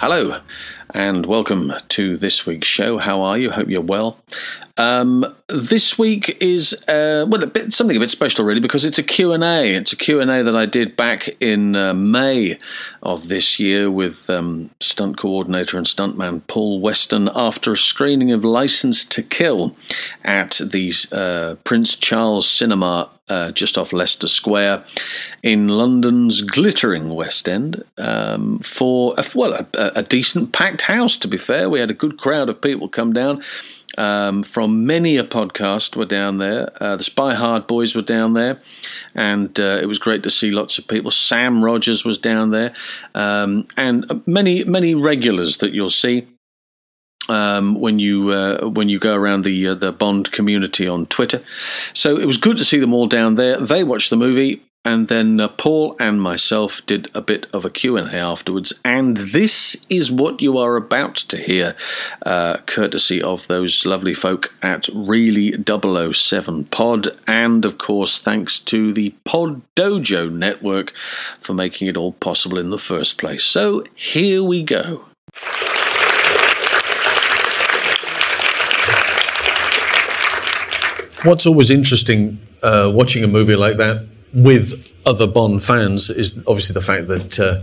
Hello, and welcome to this week's show. How are you? Hope you're well. Um, this week is uh, well a bit, something a bit special, really, because it's a Q and A. It's a Q and A that I did back in uh, May of this year with um, stunt coordinator and stuntman Paul Weston after a screening of License to Kill at the uh, Prince Charles Cinema uh, just off Leicester Square in London's glittering West End um, for a, well a, a, decent packed house. To be fair, we had a good crowd of people come down. Um, from many a podcast were down there. Uh, the Spy Hard boys were down there, and uh, it was great to see lots of people. Sam Rogers was down there, um, and many many regulars that you'll see um, when you uh, when you go around the uh, the Bond community on Twitter. So it was good to see them all down there. They watched the movie, and then uh, Paul and myself did a bit of a Q and A afterwards. And this is what you are about to hear, uh, courtesy of those lovely folk at Really 007 Pod, and of course thanks to the Pod Dojo network for making it all possible in the first place. So here we go. What's always interesting uh, watching a movie like that with other Bond fans is obviously the fact that uh,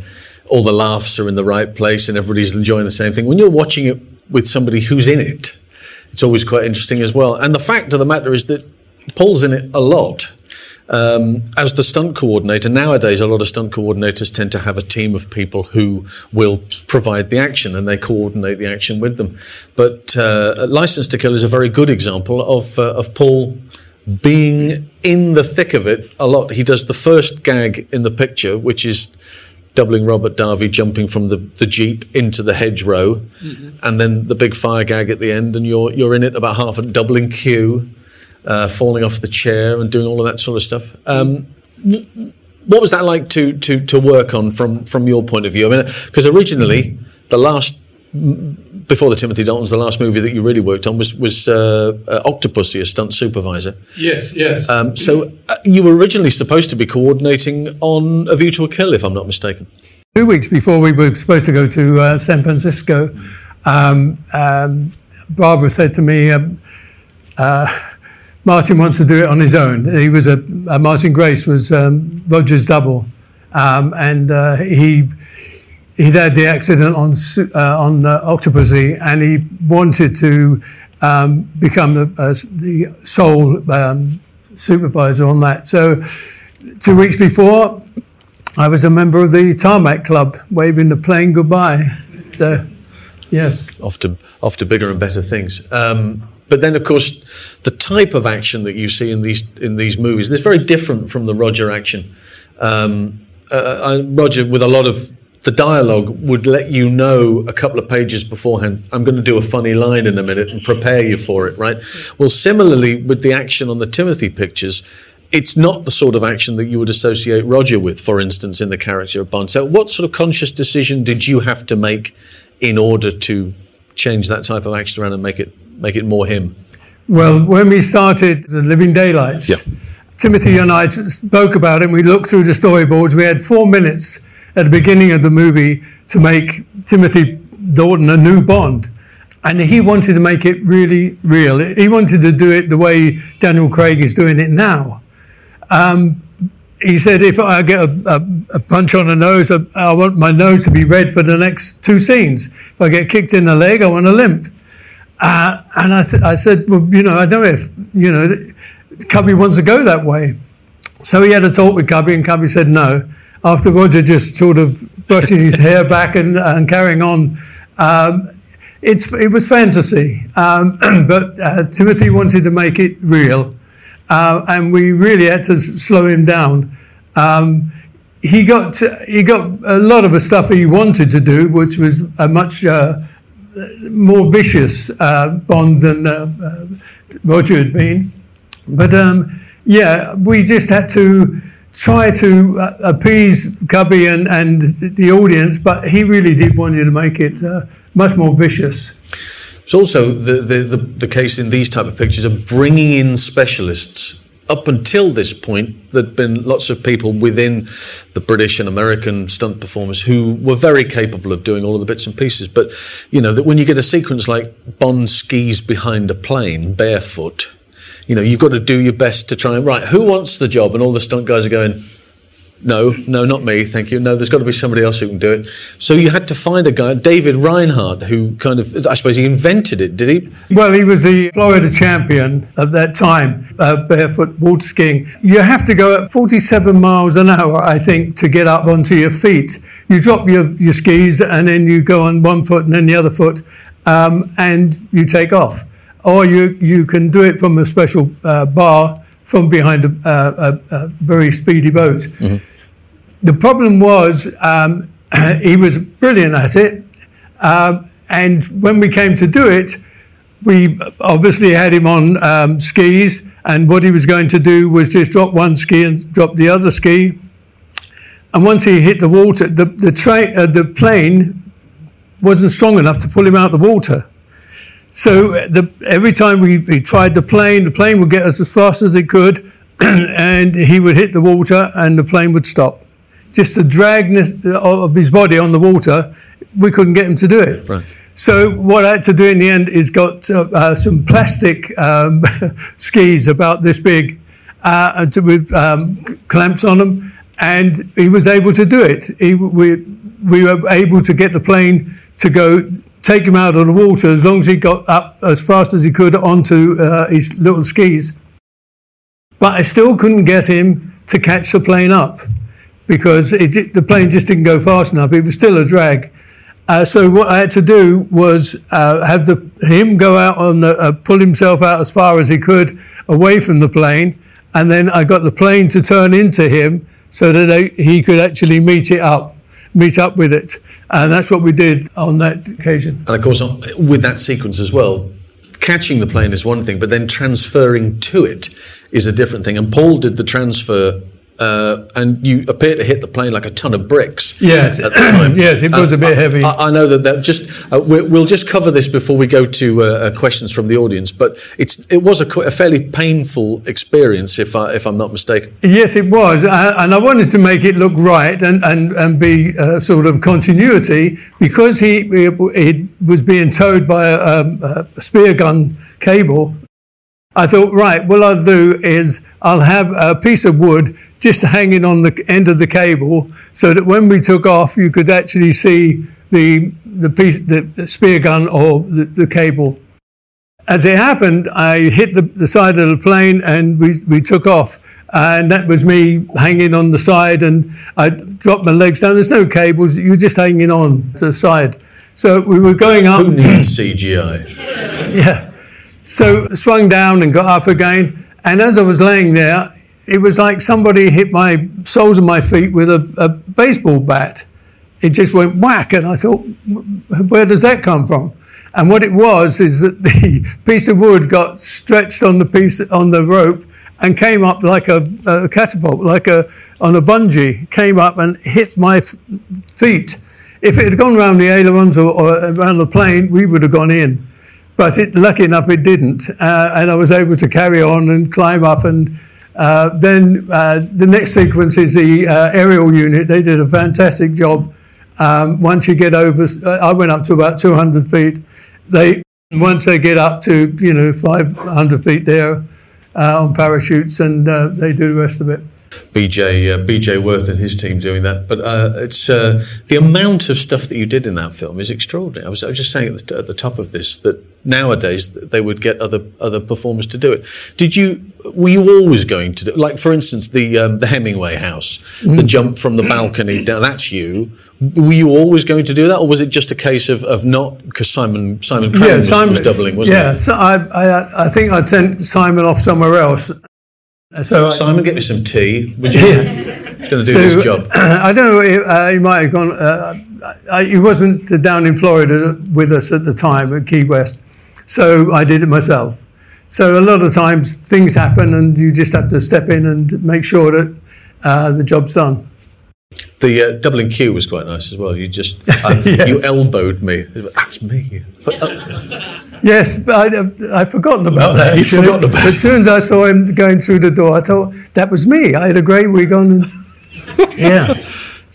all the laughs are in the right place and everybody's enjoying the same thing. When you're watching it with somebody who's in it, it's always quite interesting as well. And the fact of the matter is that Paul's in it a lot. Um, as the stunt coordinator, nowadays a lot of stunt coordinators tend to have a team of people who will provide the action and they coordinate the action with them. But uh, License to Kill is a very good example of, uh, of Paul being in the thick of it a lot. He does the first gag in the picture, which is doubling Robert Davi jumping from the, the jeep into the hedgerow, mm-hmm. and then the big fire gag at the end, and you're you're in it about half a doubling Q, uh, falling off the chair and doing all of that sort of stuff. Um, what was that like to to to work on from from your point of view? I mean, because originally the last before the Timothy Dalton's, the last movie that you really worked on was was uh, uh, Octopussy, a stunt supervisor. Yes, yes. Um, so uh, you were originally supposed to be coordinating on A View to a Kill, if I'm not mistaken. Two weeks before we were supposed to go to uh, San Francisco, um, um, Barbara said to me, um, uh, "Martin wants to do it on his own." He was a uh, Martin Grace was um, Roger's double, um, and he he'd had the accident on uh, on uh, Octopussy, and he wanted to um, become the, uh, the sole um, supervisor on that. So, two weeks before, I was a member of the Tarmac Club, waving the plane goodbye. So, yes, off to off to bigger and better things. Um, but then, of course, the type of action that you see in these in these movies is very different from the Roger action. Um, uh, Roger, with a lot of the dialogue would let you know a couple of pages beforehand, I'm going to do a funny line in a minute and prepare you for it, right? Well, similarly with the action on the Timothy pictures, it's not the sort of action that you would associate Roger with, for instance, in the character of Bond. So, what sort of conscious decision did you have to make in order to change that type of action around and make it make it more him? Well, when we started the Living Daylights, yeah. Timothy and I spoke about it. and We looked through the storyboards. We had four minutes at the beginning of the movie to make Timothy Dalton a new Bond. And he wanted to make it really real. He wanted to do it the way Daniel Craig is doing it now. Um, he said, if I get a, a, a, punch on the nose, I, I, want my nose to be red for the next two scenes. If I get kicked in the leg, I want a limp. Uh, and I, th- I said, well, you know, I don't know if, you know, Cubby wants to go that way. So he had a talk with Cubby, and Cubby said no after Roger just sort of brushing his hair back and, and carrying on. Um, it's, it was fantasy, um, but uh, Timothy wanted to make it real, uh, and we really had to slow him down. Um, he got he got a lot of the stuff he wanted to do, which was a much uh, more vicious uh, Bond than uh, uh, Roger had been. But um, yeah, we just had to try to uh, appease Cubby and, and the audience, but he really did want you to make it uh, much more vicious. It's also the, the, the, the, case in these type of pictures of bringing in specialists up until this point, there'd been lots of people within the British and American stunt performers who were very capable of doing all of the bits and pieces. But, you know, that when you get a sequence like Bond skis behind a plane barefoot, you know, you've got to do your best to try and, right, who wants the job? And all the stunt guys are going, no, no, not me, thank you. No, there's got to be somebody else who can do it. So you had to find a guy, David Reinhardt, who kind of, I suppose he invented it, did he? Well, he was the Florida champion at that time, uh, barefoot water skiing. You have to go at 47 miles an hour, I think, to get up onto your feet. You drop your, your skis and then you go on one foot and then the other foot um, and you take off. Or you, you can do it from a special uh, bar from behind a, a, a very speedy boat. Mm-hmm. The problem was um, he was brilliant at it, uh, and when we came to do it, we obviously had him on um, skis, and what he was going to do was just drop one ski and drop the other ski. And once he hit the water, the the, tra- uh, the plane wasn't strong enough to pull him out of the water. So the, every time we, we tried the plane, the plane would get us as fast as it could, and he would hit the water, and the plane would stop. Just the drag of his body on the water, we couldn't get him to do it. Right. So what I had to do in the end is got uh, uh, some plastic um, skis about this big uh, to, with um, clamps on them, and he was able to do it. He, we, we were able to get the plane to go take him out of the water as long as he got up as fast as he could onto uh, his little skis. But I still couldn't get him to catch the plane up because it, the plane just didn't go fast enough. It was still a drag. Uh, so what I had to do was uh, have the, him go out on the, uh, pull himself out as far as he could away from the plane, and then I got the plane to turn into him so that I, he could actually meet it up, meet up with it. And that's what we did on that occasion. And of course, with that sequence as well, catching the plane is one thing, but then transferring to it is a different thing. And Paul did the transfer uh, and you appear to hit the plane like a ton of bricks. Yes, at the time. yes, it was uh, a bit heavy. I, I, know that. That just uh, we'll just cover this before we go to uh, uh, questions from the audience. But it's it was a, a, fairly painful experience, if I if I'm not mistaken. Yes, it was, and I wanted to make it look right and and and be uh, sort of continuity because he, he, he was being towed by a, a spear gun cable. I thought, right, what I'll do is I'll have a piece of wood just hanging on the end of the cable so that when we took off, you could actually see the, the, piece, the spear gun or the, the cable. As it happened, I hit the, the side of the plane and we, we took off. And that was me hanging on the side, and I dropped my legs down. There's no cables, you're just hanging on to the side. So we were going up. Who needs CGI? yeah. So swung down and got up again. And as I was laying there, it was like somebody hit my soles of my feet with a, a baseball bat. It just went whack, and I thought, where does that come from? And what it was is that the piece of wood got stretched on the piece on the rope and came up like a, a catapult, like a on a bungee, came up and hit my f- feet. If it had gone around the ailerons or, or, around the plane, we would have gone in. But it, lucky enough, it didn't, uh, and I was able to carry on and climb up and uh, then uh, the next sequence is the uh, aerial unit. They did a fantastic job. Um, once you get over, I went up to about 200 feet. They once they get up to you know 500 feet there uh, on parachutes, and uh, they do the rest of it. BJ uh, BJ Worth and his team doing that. But uh, it's uh, the amount of stuff that you did in that film is extraordinary. I was, I was just saying at the, at the, top of this that nowadays they would get other other performers to do it. Did you? Were you always going to do? Like for instance, the um, the Hemingway house, mm. the jump from the balcony down. That's you. Were you always going to do that, or was it just a case of, of not because Simon Simon Crane yeah, was, was, doubling, wasn't yeah, it? Yeah, so I, I I think I'd sent Simon off somewhere else so Simon, get me some tea. Would you? Yeah. He's going to do so, this job. I don't know. Uh, he might have gone. Uh, I, he wasn't down in Florida with us at the time at Key West, so I did it myself. So a lot of times things happen, and you just have to step in and make sure that uh, the job's done. The uh, doubling Q was quite nice as well. You just uh, yes. you elbowed me. That's me. But, uh, yes, but I, I'd forgotten about that. You'd forgotten about it. As soon as I saw him going through the door, I thought that was me. I had a grey wig on. yeah.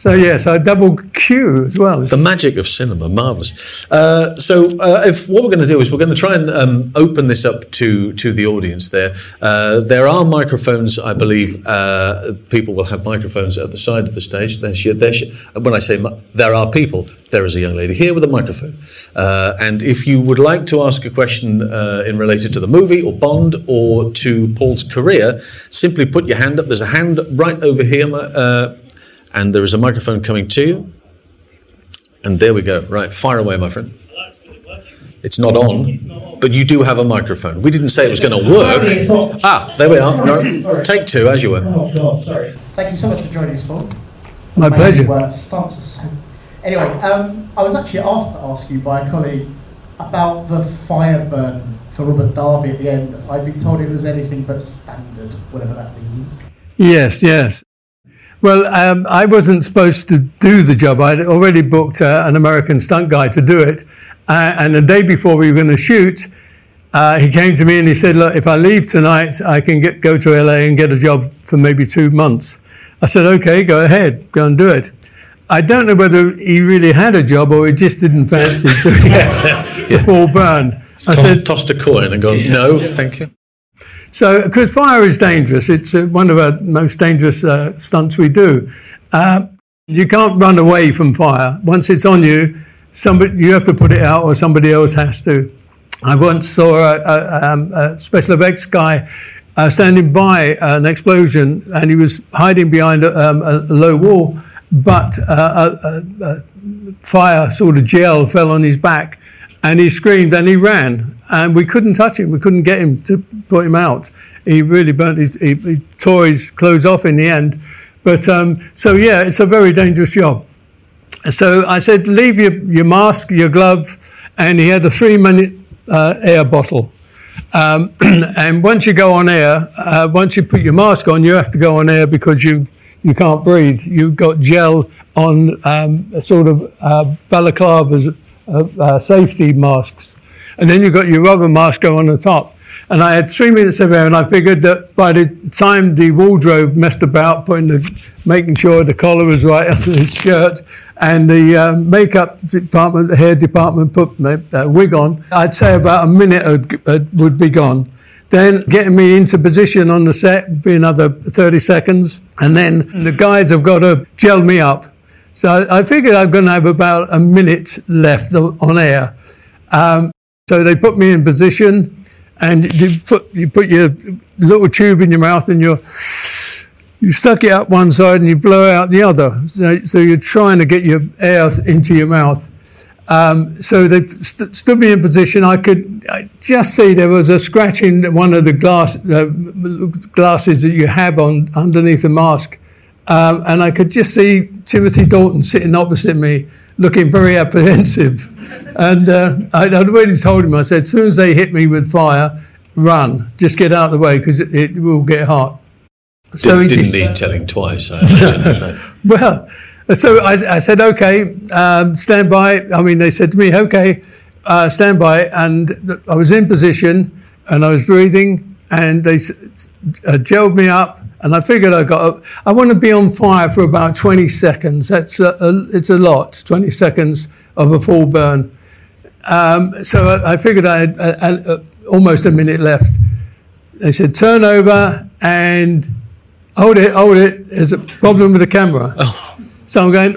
So yes, I double Q as well. The magic of cinema, marvelous. Uh, so, uh, if what we're going to do is we're going to try and um, open this up to to the audience. There, uh, there are microphones. I believe uh, people will have microphones at the side of the stage. There, there, when I say there are people, there is a young lady here with a microphone. Uh, and if you would like to ask a question uh, in related to the movie or Bond or to Paul's career, simply put your hand up. There's a hand right over here and there is a microphone coming to you. And there we go. Right, fire away, my friend. It's not on, but you do have a microphone. We didn't say it was going to work. Ah, there we are. No, take two, as you were. Oh, God, sorry. Thank you so much for joining us, Paul. My pleasure. Anyway, um, I was actually asked to ask you by a colleague about the fire burn for Robert Davi at the end. I've been told it was anything but standard, whatever that means. Yes, yes. Well, um, I wasn't supposed to do the job. I'd already booked uh, an American stunt guy to do it. Uh, and the day before we were going to shoot, uh, he came to me and he said, Look, if I leave tonight, I can get, go to LA and get a job for maybe two months. I said, Okay, go ahead, go and do it. I don't know whether he really had a job or he just didn't fancy doing it the full burn. I Toss, said, tossed a coin and gone, No, thank you. So, because fire is dangerous, it's uh, one of our most dangerous uh, stunts we do. Uh, you can't run away from fire. Once it's on you, somebody you have to put it out, or somebody else has to. I once saw a, a, um, a special effects guy uh, standing by an explosion, and he was hiding behind a, um, a low wall, but uh, a, fire sort of gel fell on his back, and he screamed and he ran and we couldn't touch him. We couldn't get him to put him out. He really burnt his, he, he tore his clothes off in the end. But um, so yeah, it's a very dangerous job. So I said, leave your, your mask, your glove, and he had a three minute uh, air bottle. Um, and once you go on air, uh, once you put your mask on, you have to go on air because you you can't breathe. You've got gel on um, a sort of uh, balaclavas, uh, uh, safety masks and then you've got your rubber mask on the top. And I had three minutes of air, and I figured that by the time the wardrobe messed about, putting the, making sure the collar was right under his shirt, and the uh, makeup department, the hair department put my uh, wig on, I'd say about a minute would, would be gone. Then getting me into position on the set would be another 30 seconds, and then the guys have got to gel me up. So I, figured I'm going to have about a minute left on air. Um, so they put me in position, and you put you put your little tube in your mouth, and you you suck it up one side and you blow out the other. So, so you're trying to get your air into your mouth. Um, so they st- stood me in position. I could I just see there was a scratch in one of the glass uh, glasses that you have on underneath the mask, um, and I could just see Timothy Dalton sitting opposite me, looking very apprehensive. And uh, I'd already told him, I said, as soon as they hit me with fire, run. Just get out of the way because it, it, will get hot. So Did, didn't just, need telling twice. I imagine. well, so I, I said, okay, um, stand by. I mean, they said to me, okay, uh, stand by. And I was in position and I was breathing and they uh, gelled me up and I figured I got, I want to be on fire for about 20 seconds. That's a, a, it's a lot, 20 seconds of a full burn. Um, so I, I, figured I had a, a, almost a minute left. They said, turn over and hold it, hold it. There's a problem with the camera. Oh. So I'm going,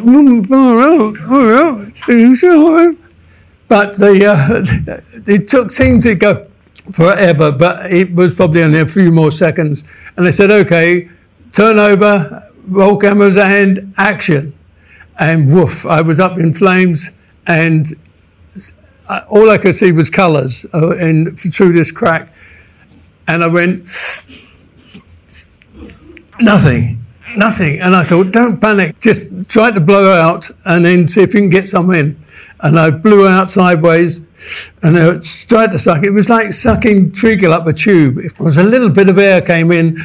but the, uh, it took, seemed to go forever, but it was probably only a few more seconds. And they said, okay, turn over, roll cameras and action. And woof, I was up in flames and all I could see was colours uh, in, through this crack. And I went, nothing, nothing. And I thought, don't panic, just try to blow out and then see if you can get some in. And I blew out sideways and I tried to suck. It was like sucking treacle up a tube. It was a little bit of air came in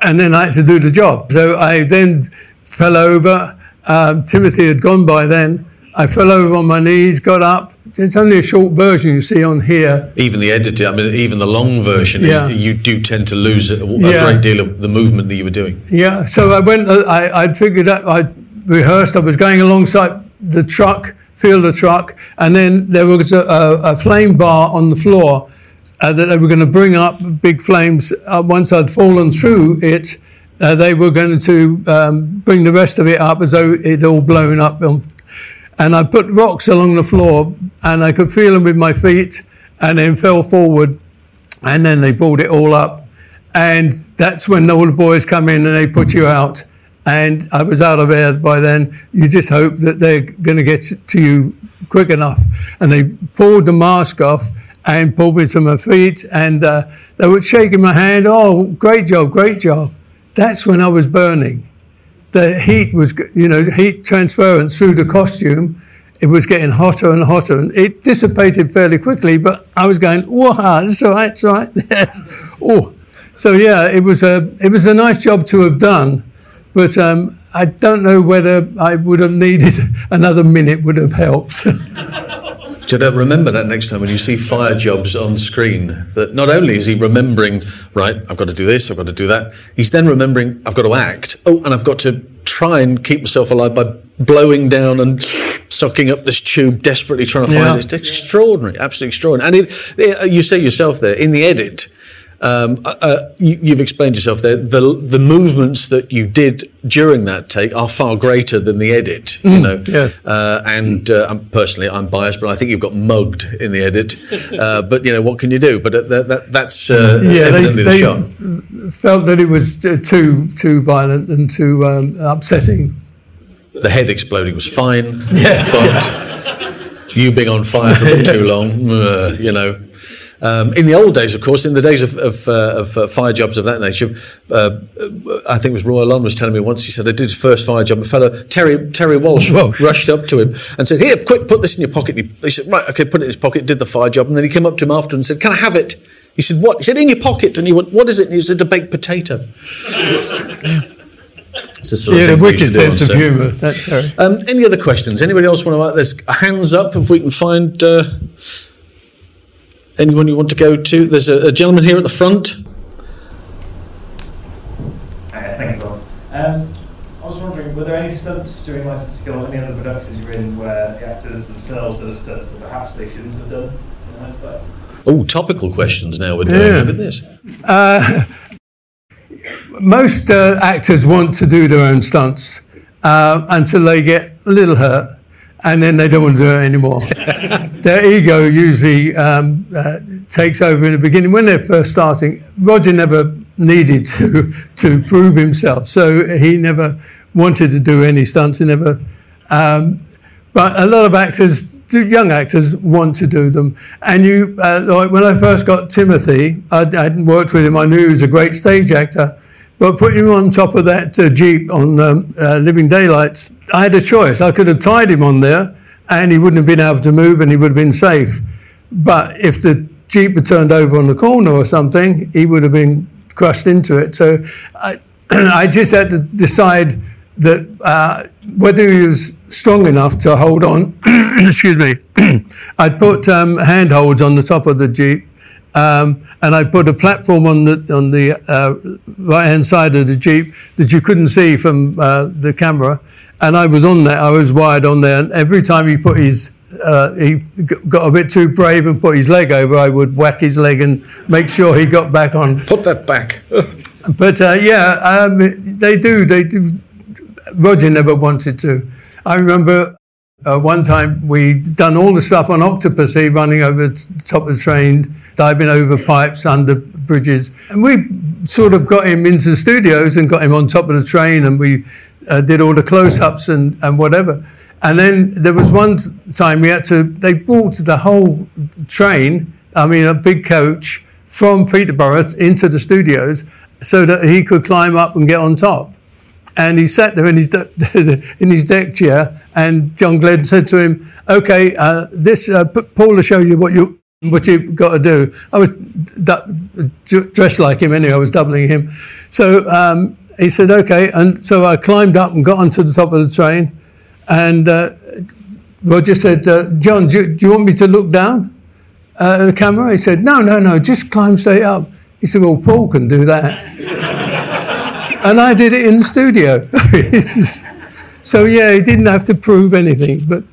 and then I had to do the job. So I then fell over Um, Timothy had gone by then. I fell over on my knees, got up. It's only a short version you see on here. Even the editor, I mean, even the long version, yeah. is, you do tend to lose a, a yeah. great deal of the movement that you were doing. Yeah, so I went, I, I figured out, I rehearsed, I was going alongside the truck, field of truck, and then there was a, a, a flame bar on the floor uh, that they were going to bring up big flames. Uh, once I'd fallen through it, uh, they were going to um, bring the rest of it up as though it all blown up and I put rocks along the floor and I could feel them with my feet and then fell forward and then they pulled it all up. And that's when all the boys come in and they put you out. And I was out of air by then. You just hope that they're going to get to you quick enough. And they pulled the mask off and pulled me to my feet. And uh, they were shaking my hand. Oh, great job, great job. That's when I was burning the heat was, you know, heat transference through the costume. It was getting hotter and hotter, and it dissipated fairly quickly. But I was going, "Wow, that's all right, that's all right." oh, so yeah, it was a it was a nice job to have done, but um, I don't know whether I would have needed another minute. Would have helped. So remember that next time when you see fire jobs on screen, that not only is he remembering, right, I've got to do this, I've got to do that, he's then remembering, I've got to act. Oh, and I've got to try and keep myself alive by blowing down and sucking up this tube, desperately trying to find yeah. it. It's extraordinary, absolutely extraordinary. And it, it, you say yourself there, in the edit, um, uh, uh, you, have explained yourself there. The the movements that you did during that take are far greater than the edit. Mm, you know, yes. uh, and uh, I'm, personally, I'm biased, but I think you've got mugged in the edit. Uh, but you know, what can you do? But that, that, that's uh, yeah, evidently they, the they shot. Felt that it was too too violent and too um, upsetting. The head exploding was fine, yeah. but you being on fire for a bit too long, you know. Um, in the old days, of course, in the days of, of, uh, of uh, fire jobs of that nature, uh, I think it was Roy Alon was telling me once. He said I did his first fire job. A fellow Terry Terry Walsh, Walsh, rushed up to him and said, "Here, quick, put this in your pocket." He, he said, "Right, okay." Put it in his pocket. Did the fire job, and then he came up to him after and said, "Can I have it?" He said, "What?" He said, "In your pocket." And he went, "What is it?" And he said, "A baked potato." yeah. It's the sort yeah, of wicked sense of humour. That's um, any other questions? Anybody else want to? There's hands up if we can find. Uh, Anyone you want to go to? There's a, a gentleman here at the front. Uh, thank you, Bob. Um, I was wondering, were there any stunts during License to Kill, any other productions you were in where the actors themselves did the stunts that perhaps they shouldn't have done in hindsight? Oh, topical questions now we're doing. Yeah. Look at this. Uh, most uh, actors want to do their own stunts uh, until they get a little hurt and then they don't want to do it anymore. Their ego usually um, uh, takes over in the beginning. When they're first starting, Roger never needed to to prove himself, so he never wanted to do any stunts. He never. Um, but a lot of actors, young actors, want to do them. And you, uh, like when I first got Timothy, I, hadn't worked with him. I knew he was a great stage actor. But putting him on top of that uh, Jeep on um, uh, Living Daylights, I had a choice. I could have tied him on there and he wouldn't have been able to move and he would have been safe. But if the Jeep had turned over on the corner or something, he would have been crushed into it. So I, I just had to decide that uh, whether he was strong enough to hold on, excuse me, I'd put um, handholds on the top of the Jeep um, and I put a platform on the on the uh, right hand side of the jeep that you couldn't see from uh, the camera, and I was on there. I was wired on there, and every time he put his uh, he got a bit too brave and put his leg over, I would whack his leg and make sure he got back on. Put that back. but uh, yeah, um, they do. They do. Roger never wanted to. I remember uh, one time we'd done all the stuff on Octopussy, running over the top of the train, diving over pipes, under bridges, and we sort of got him into the studios and got him on top of the train, and we uh, did all the close-ups and, and whatever. And then there was one time we had to. They brought the whole train, I mean a big coach, from Peterborough into the studios so that he could climb up and get on top and he sat there in his de- in his deck chair, and John Glenn said to him, "Okay, uh, this uh, Paul will show you what you." What you've got to do. I was du- dressed like him anyway. I was doubling him. So um, he said, okay. And so I climbed up and got onto the top of the train. And uh, Roger said, uh, John, do you, do you, want me to look down uh, at the camera? He said, no, no, no, just climb straight up. He said, well, Paul can do that. and I did it in the studio. so, yeah, he didn't have to prove anything. But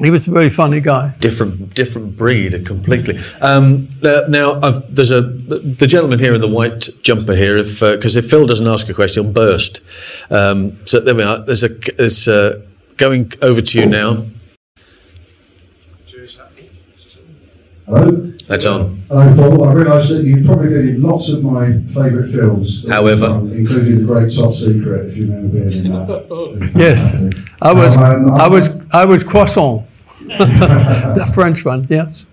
he was a very funny guy. Different, different breed, completely. Um, uh, now, I've, there's a the gentleman here in the white jumper here. If because uh, if Phil doesn't ask a question, he'll burst. Um, so there we are. There's a there's uh, going over to you now. Hello. That's on. Hello, Paul. I realise that you probably did lots of my favourite films. However, including The Great Top Secret, if you remember being in that. yes, I was. Um, I was. I was croissant. the French one, yes.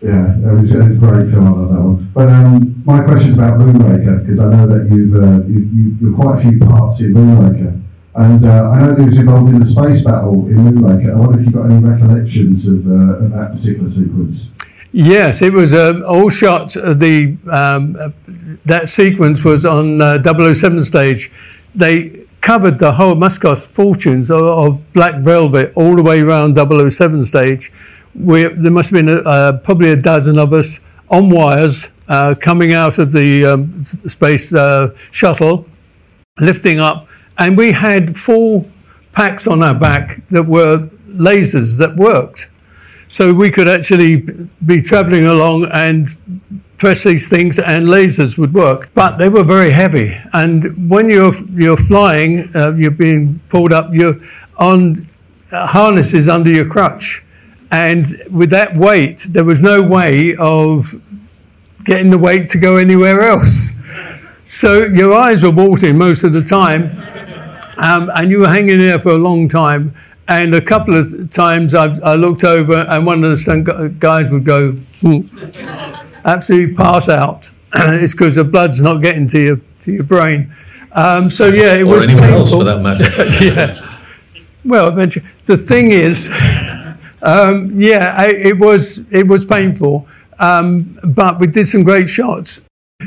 Yeah, it was, it was a great film. I love that one. But um, my question is about Moonraker because I know that you've uh, you, you, you're quite a few parts in Moonraker, and uh, I know that was involved in the space battle in Moonraker. I wonder if you've got any recollections of, uh, of that particular sequence. Yes, it was uh, all shot. The um, uh, that sequence was on uh, 007 stage. They covered the whole must fortunes of, of, Black Velvet all the way around 007 stage. We, there must have been a, uh, probably a dozen of us on wires uh, coming out of the um, space uh, shuttle, lifting up, and we had four packs on our back that were lasers that worked. So we could actually be traveling along and press these things and lasers would work. But they were very heavy. And when you're, you're flying, uh, you're being pulled up, you're on uh, harnesses under your crutch. And with that weight, there was no way of getting the weight to go anywhere else. So your eyes were watering most of the time, um, and you were hanging there for a long time. And a couple of times I, I looked over, and one of the guys would go, hmm absolutely pass out. it's because the blood's not getting to your to your brain. Um, so yeah, it or was anyone painful. else for that matter. yeah. Well, eventually, the thing is, um, yeah, I, it was it was painful, um, but we did some great shots.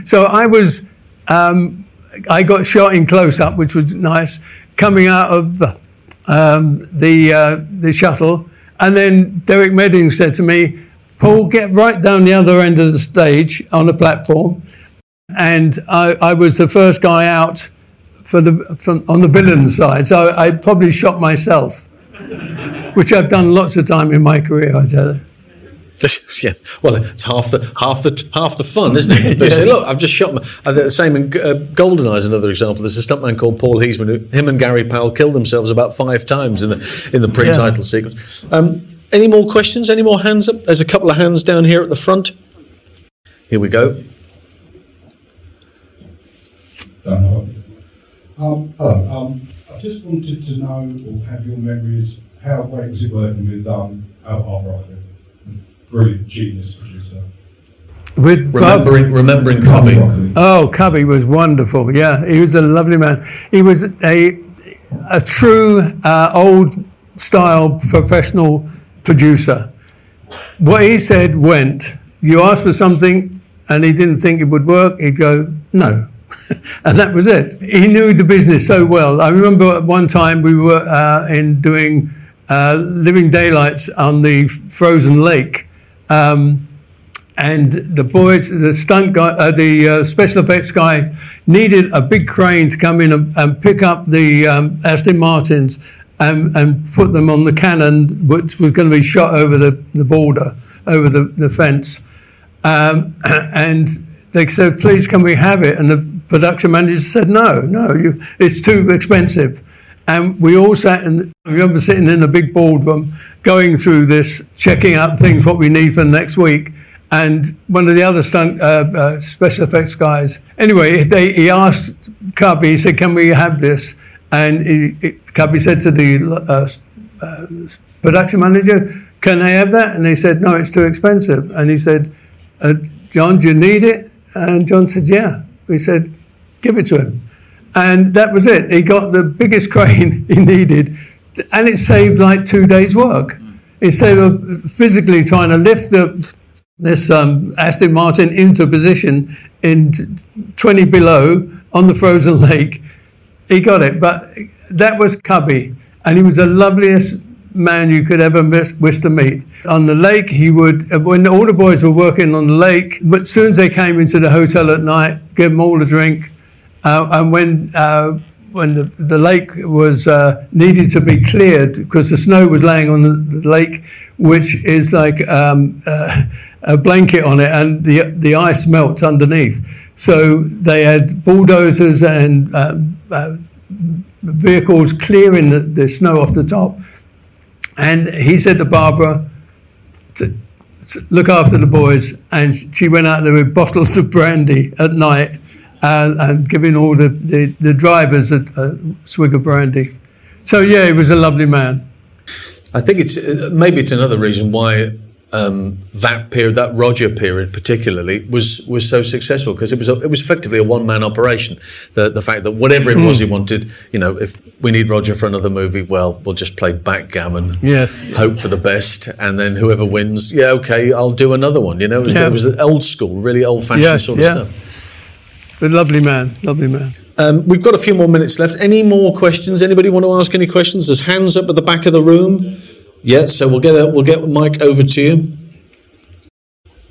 So I was, um, I got shot in close up, which was nice, coming out of the um, the, uh, the shuttle, and then Derek Medding said to me, Paul, get right down the other end of the stage on the platform. And I, I was the first guy out for the, from, on the villain side. So I probably shot myself, which I've done lots of time in my career, I tell you. yeah, well, it's half the half the half the fun, isn't it? Yes. say, look, I've just shot my. Uh, the same in uh, Goldeneye is another example. There's a stuntman called Paul Heisman who him and Gary Powell killed themselves about five times in the in the pre-title yeah. sequence. Um, any more questions? Any more hands up? There's a couple of hands down here at the front. Here we go. Um, hello. Um, I just wanted to know or have your memories. How great was it working with um, Al Harper? Brilliant genius producer. With remembering, remembering Cubby. Oh, Cubby was wonderful. Yeah, he was a lovely man. He was a a true uh, old style professional producer. What he said went. You asked for something and he didn't think it would work, he'd go, no. and that was it. He knew the business so well. I remember one time we were uh, in doing uh, Living Daylights on the frozen lake. Um, and the boys, the stunt guy, uh, the uh, special effects guys needed a big crane to come in and, and pick up the um, Aston Martins and, and put them on the cannon, which was going to be shot over the, the border, over the, the fence. Um, and they said, please, can we have it? And the production manager said, no, no, you, it's too expensive. And we all sat and I remember sitting in a big boardroom going through this, checking out things, what we need for next week. And one of the other stunt, uh, uh, special effects guys, anyway, they, he asked Cubby, he said, can we have this? And it, Cubby said to the uh, uh, production manager, Can I have that? And he said, No, it's too expensive. And he said, uh, John, do you need it? And John said, Yeah. We said, Give it to him. And that was it. He got the biggest crane he needed, and it saved like two days' work. Instead of physically trying to lift the, this um, Aston Martin into position in 20 below on the frozen lake, he got it. But that was Cubby, and he was the loveliest man you could ever miss, wish to meet. On the lake, he would, when all the boys were working on the lake, but as soon as they came into the hotel at night, give them all a drink. Uh, and when uh, when the, the lake was uh, needed to be cleared because the snow was laying on the, lake, which is like um, uh, a blanket on it, and the the ice melts underneath. So they had bulldozers and uh, uh vehicles clearing the, the snow off the top. And he said to Barbara, to, to look after the boys. And she went out there with bottles of brandy at night and, and giving all the, the, the drivers a, a, swig of brandy. So, yeah, he was a lovely man. I think it's maybe it's another reason why um, that period, that Roger period particularly, was was so successful because it was a, it was effectively a one man operation. The the fact that whatever it was he hmm. wanted, you know, if we need Roger for another movie, well, we'll just play backgammon, yes. hope for the best, and then whoever wins, yeah, okay, I'll do another one. You know, it was, yeah. it was old school, really old fashioned sort of yeah. stuff. But lovely man, lovely man. Um, we've got a few more minutes left. Any more questions? Anybody want to ask any questions? There's hands up at the back of the room. Yeah, so we'll get a, we'll get Mike over to you.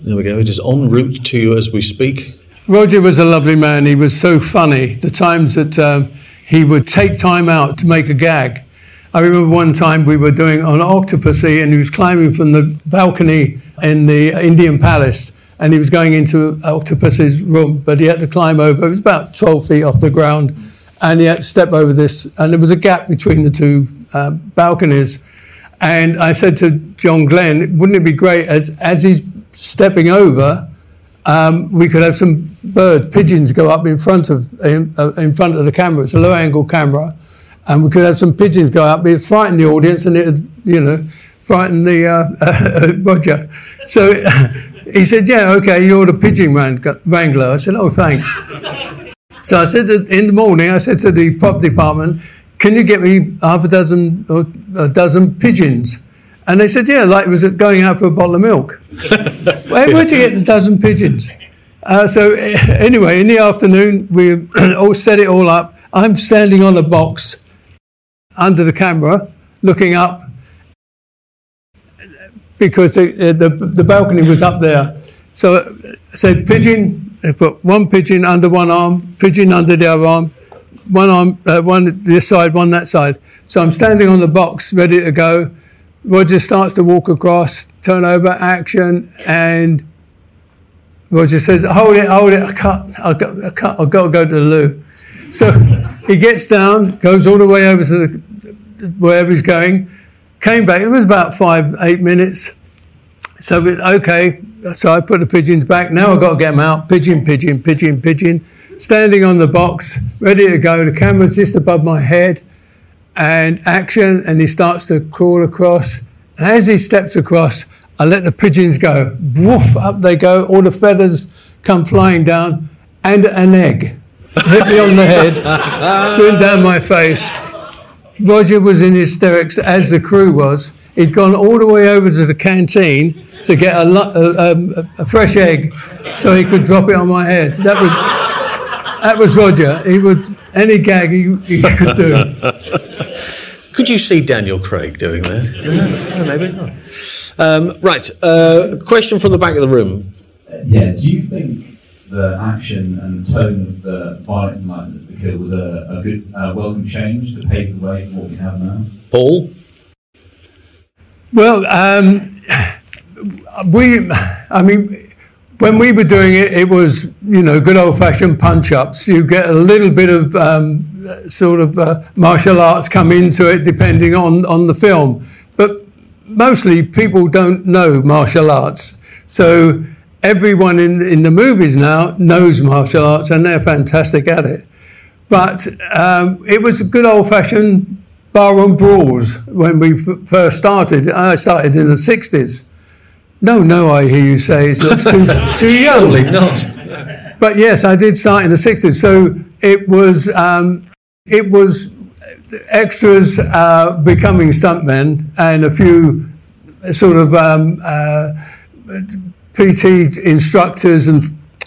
There we go. It is en route to you as we speak. Roger was a lovely man. He was so funny. The times that um, he would take time out to make a gag. I remember one time we were doing an Octopussy and he was climbing from the balcony in the Indian Palace and he was going into Octopus's room, but he had to climb over. It was about 12 feet off the ground and he had to step over this and there was a gap between the two uh, balconies and I said to John Glenn, wouldn't it be great as, as he's stepping over, um, we could have some bird pigeons go up in front of in, uh, in front of the camera. It's a low angle camera, and we could have some pigeons go up. It frighten the audience, and it you know frighten the uh, Roger. So he said, "Yeah, okay, you're the pigeon wrangler." I said, "Oh, thanks." so I said in the morning, I said to the prop department, can you get me half a dozen or a dozen pigeons? And they said, yeah, like it was going out for a bottle of milk. Where, would you get a dozen pigeons? Uh, so anyway, in the afternoon, we all set it all up. I'm standing on a box under the camera, looking up because the, the, the balcony was up there. So I said, pigeon, I put one pigeon under one arm, pigeon under the other arm, one arm, uh, one this side, one that side. So I'm standing on the box, ready to go. Roger starts to walk across, turn over, action, and Roger says, "Hold it, hold it! I can't, I can't, I've got to go to the loo." So he gets down, goes all the way over to the, wherever he's going, came back. It was about five, eight minutes. So okay, so I put the pigeons back. Now I've got to get them out. Pigeon, pigeon, pigeon, pigeon standing on the box, ready to go. The camera's just above my head, and action. And he starts to crawl across. And as he steps across, I let the pigeons go. Woof, up they go. All the feathers come flying down, and an egg hit me on the head, swim down my face. Roger was in hysterics, as the crew was. He'd gone all the way over to the canteen to get a, a, a, a fresh egg so he could drop it on my head. That was that was Roger. He would any gag he, he could do. Could you see Daniel Craig doing that? Yeah, maybe not. Um, right. Uh, question from the back of the room. Uh, yeah. Do you think the action and the tone of the violence and license to kill was a, a good, uh, welcome change to pave the way for what we have now? Paul. Well, um, we. I mean when we were doing it, it was you know good old fashioned punch ups. You get a little bit of um, sort of uh, martial arts come into it depending on on the film, but mostly people don't know martial arts. So everyone in in the movies now knows martial arts and they're fantastic at it. But um, it was good old fashioned barroom brawls when we f- first started. I started in the sixties. No, no, I hear you say it looks too, too young. Surely not. But yes, I did start in the 60s. So it was, um, it was extras uh, becoming stuntmen and a few sort of um, uh, PT instructors and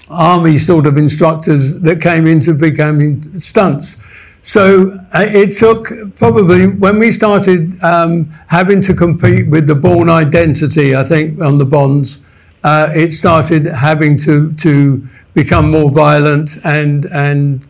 army sort of instructors that came into becoming stunts. So uh, it took probably when we started um, having to compete with the Bourne Identity, I think on the Bonds, uh, it started having to to become more violent and and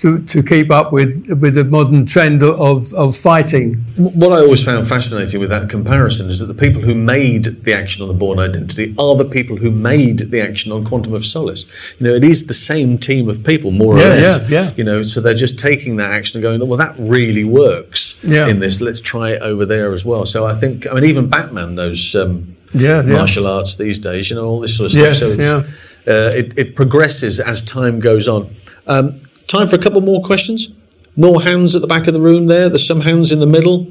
to, to keep up with with the modern trend of, of fighting. What I always found fascinating with that comparison is that the people who made the action on the Bourne Identity are the people who made the action on Quantum of Solace. You know, it is the same team of people, more or Yeah, less. yeah, yeah. You know, so they're just taking that action and going, well, that really works Yeah. in this. Let's try it over there as well. So I think, I mean, even Batman knows um, Yeah, yeah. martial arts these days. You know, all this sort of stuff. Yes, so uh, it, it progresses as time goes on. Um, time for a couple more questions. More hands at the back of the room there. There's some hands in the middle.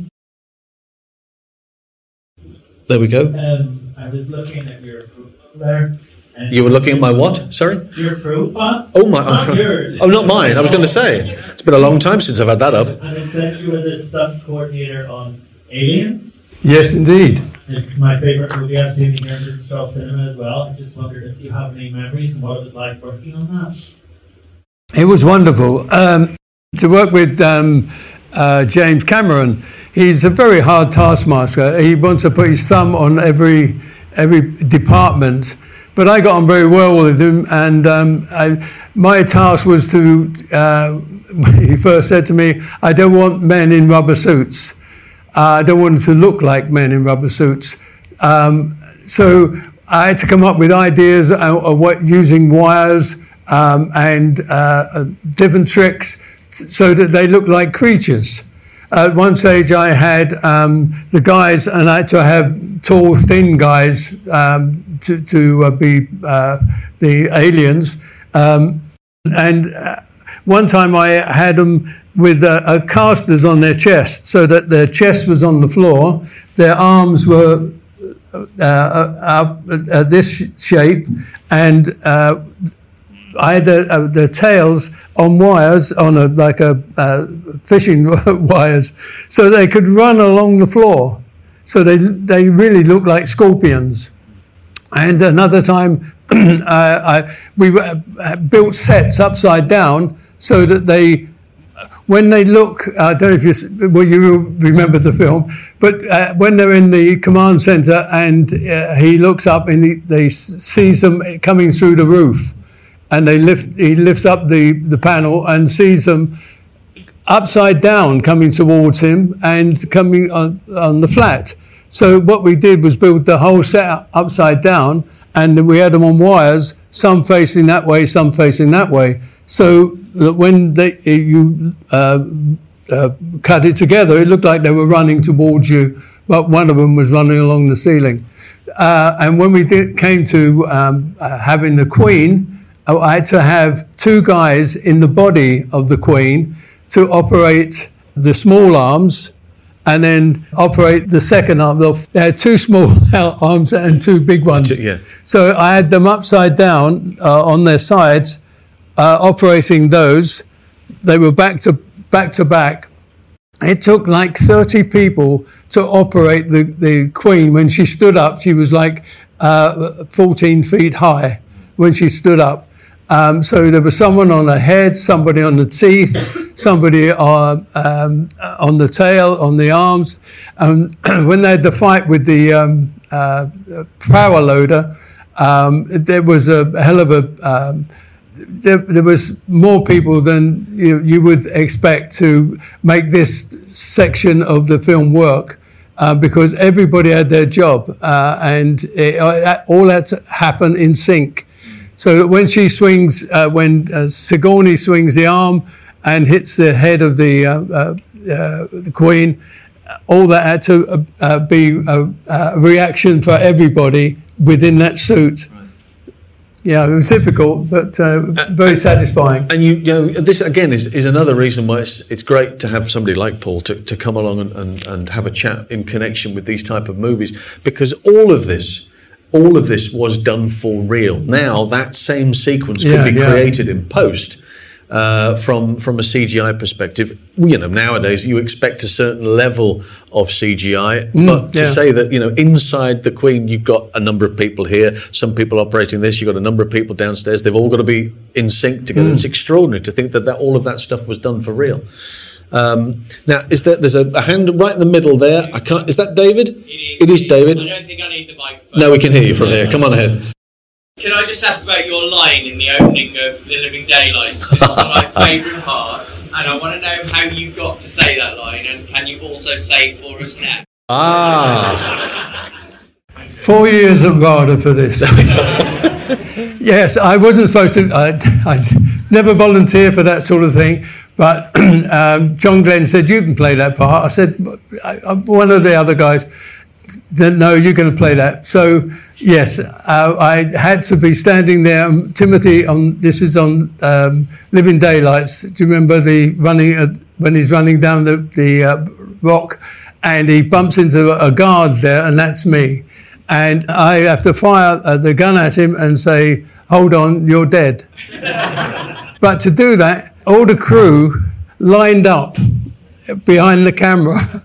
There we go. Um, I was looking at your profile there. and- You were looking at my what? Sorry? Your profile? Oh, my. Not yours. Oh, not mine. I was going to say. It's been a long time since I've had that up. And it said you were the stunt coordinator on Aliens. Yes, indeed. It's my favorite movie I've seen here in Straw Cinema as well. I just wondered if you have any memories and what it was like working on that. It was wonderful um, to work with um, uh, James Cameron. He's a very hard taskmaster. He wants to put his thumb on every every department. But I got on very well with him, and um, I, my task was to. Uh, he first said to me, "I don't want men in rubber suits. Uh, I don't want them to look like men in rubber suits." Um, so I had to come up with ideas of, of what using wires um, and uh, different tricks so that they look like creatures. At one stage, I had um, the guys, and I had to have tall, thin guys um, to, to uh, be uh, the aliens. Um, and uh, one time I had them with casters on their chest so that their chest was on the floor, their arms were uh, uh, uh, uh, this shape, and uh, I had the, uh, the tails on wires on a like a uh, fishing wires, so they could run along the floor. So they they really look like scorpions. And another time, I, we uh, built sets upside down so that they, when they look, I don't know if you, well, you remember the film, but uh, when they're in the command center and uh, he looks up and he, they sees them coming through the roof, and they lift, he lifts up the, the panel and sees them upside down coming towards him and coming on, on the flat. So what we did was build the whole set upside down, and we had them on wires, some facing that way, some facing that way, so that when they, you uh, uh, cut it together, it looked like they were running towards you, but one of them was running along the ceiling. Uh, and when we did, came to um, uh, having the Queen, I had to have two guys in the body of the Queen to operate the small arms and then operate the second arm. They had two small arms and two big ones. Yeah. So I had them upside down uh, on their sides, uh, operating those. They were back to back to back. It took like 30 people to operate the, the Queen. When she stood up, she was like uh, 14 feet high when she stood up. Um, so there was someone on the head, somebody on the teeth, somebody on, um, on the tail, on the arms. And when they had the fight with the um, uh, power loader, um, there was a hell of a um, there, there was more people than you, you would expect to make this section of the film work uh, because everybody had their job uh, and it, uh, all had to happen in sync. So when she swings, uh, when uh, Sigourney swings the arm and hits the head of the, uh, uh, uh, the Queen, all that had to uh, be a, a reaction for everybody within that suit. Yeah, it was difficult, but uh, very satisfying. And you, you know, this again is, is another reason why it's it's great to have somebody like Paul to, to come along and, and, and have a chat in connection with these type of movies because all of this all of this was done for real. Now that same sequence could Yeah, be yeah. created in post uh, from from a CGI perspective. You know, nowadays you expect a certain level of CGI, but to yeah. say that you know inside the Queen you've got a number of people here, some people operating this, you've got a number of people downstairs. They've all got to be in sync together. It's extraordinary to think that, that all of that stuff was done for real. Um, now, is there? There's a, a, hand right in the middle there. I can't. Is that David? It is. It is David. I don't think I need the microphone. No, we can hear you from here. Come on ahead. Can I just ask about your line in the opening of The Living Daylights? It's one of my favourite parts, and I want to know how you got to say that line, and can you also say it for us now? Ah. Four years of RADA for this. yes, I wasn't supposed to. I, I never volunteer for that sort of thing. But um, John Glen said, You can play that part. I said, One of the other guys, No, you're going to play that. So Yes, uh, I had to be standing there. Um, Timothy, on this is on um, Living Daylights. Do you remember the running uh, when he's running down the the uh, rock, and he bumps into a guard there, and that's me, and I have to fire uh, the gun at him and say, "Hold on, you're dead." but to do that, all the crew lined up behind the camera.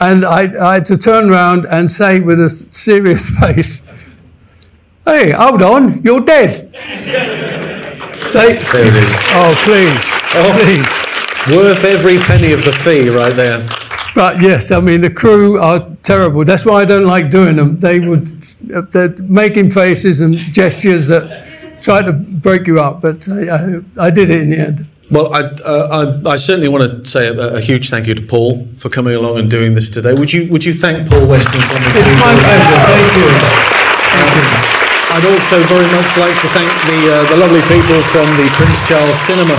And I, I, had to turn around and say with a serious face, Hey, hold on, you're dead. they, there it is. Oh, please. Oh, please. Worth every penny of the fee right there. But yes, I mean, the crew are terrible. That's why I don't like doing them. They would, they're making faces and gestures that try to break you up, but I, I, I did it in the end. Well, I, uh, I, I, certainly want to say a, a, huge thank you to Paul for coming along and doing this today. Would you Would you thank Paul Weston from the It's my pleasure. Thank you. Thank you. I'd also very much like to thank the uh, the lovely people from the Prince Charles Cinema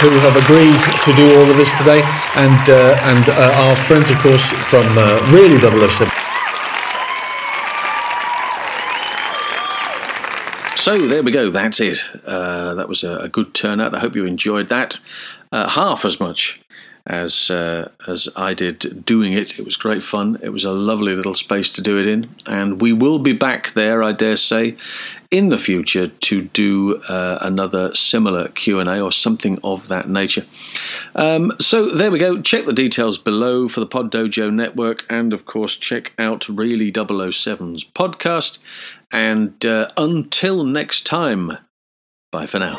who have agreed to do all of this today, and uh, and uh, our friends, of course, from uh, Really 007. So there we go. That's it. Uh, that was a, a, good turnout. I hope you enjoyed that. Uh, half as much as uh, as I did doing it. It was great fun. It was a lovely little space to do it in, and we will be back there, I dare say, in the future to do uh, another similar Q and A or something of that nature. Um, so there we go. Check the details below for the Pod Dojo Network, and of course, check out Really 007's podcast. And uh, until next time, bye for now.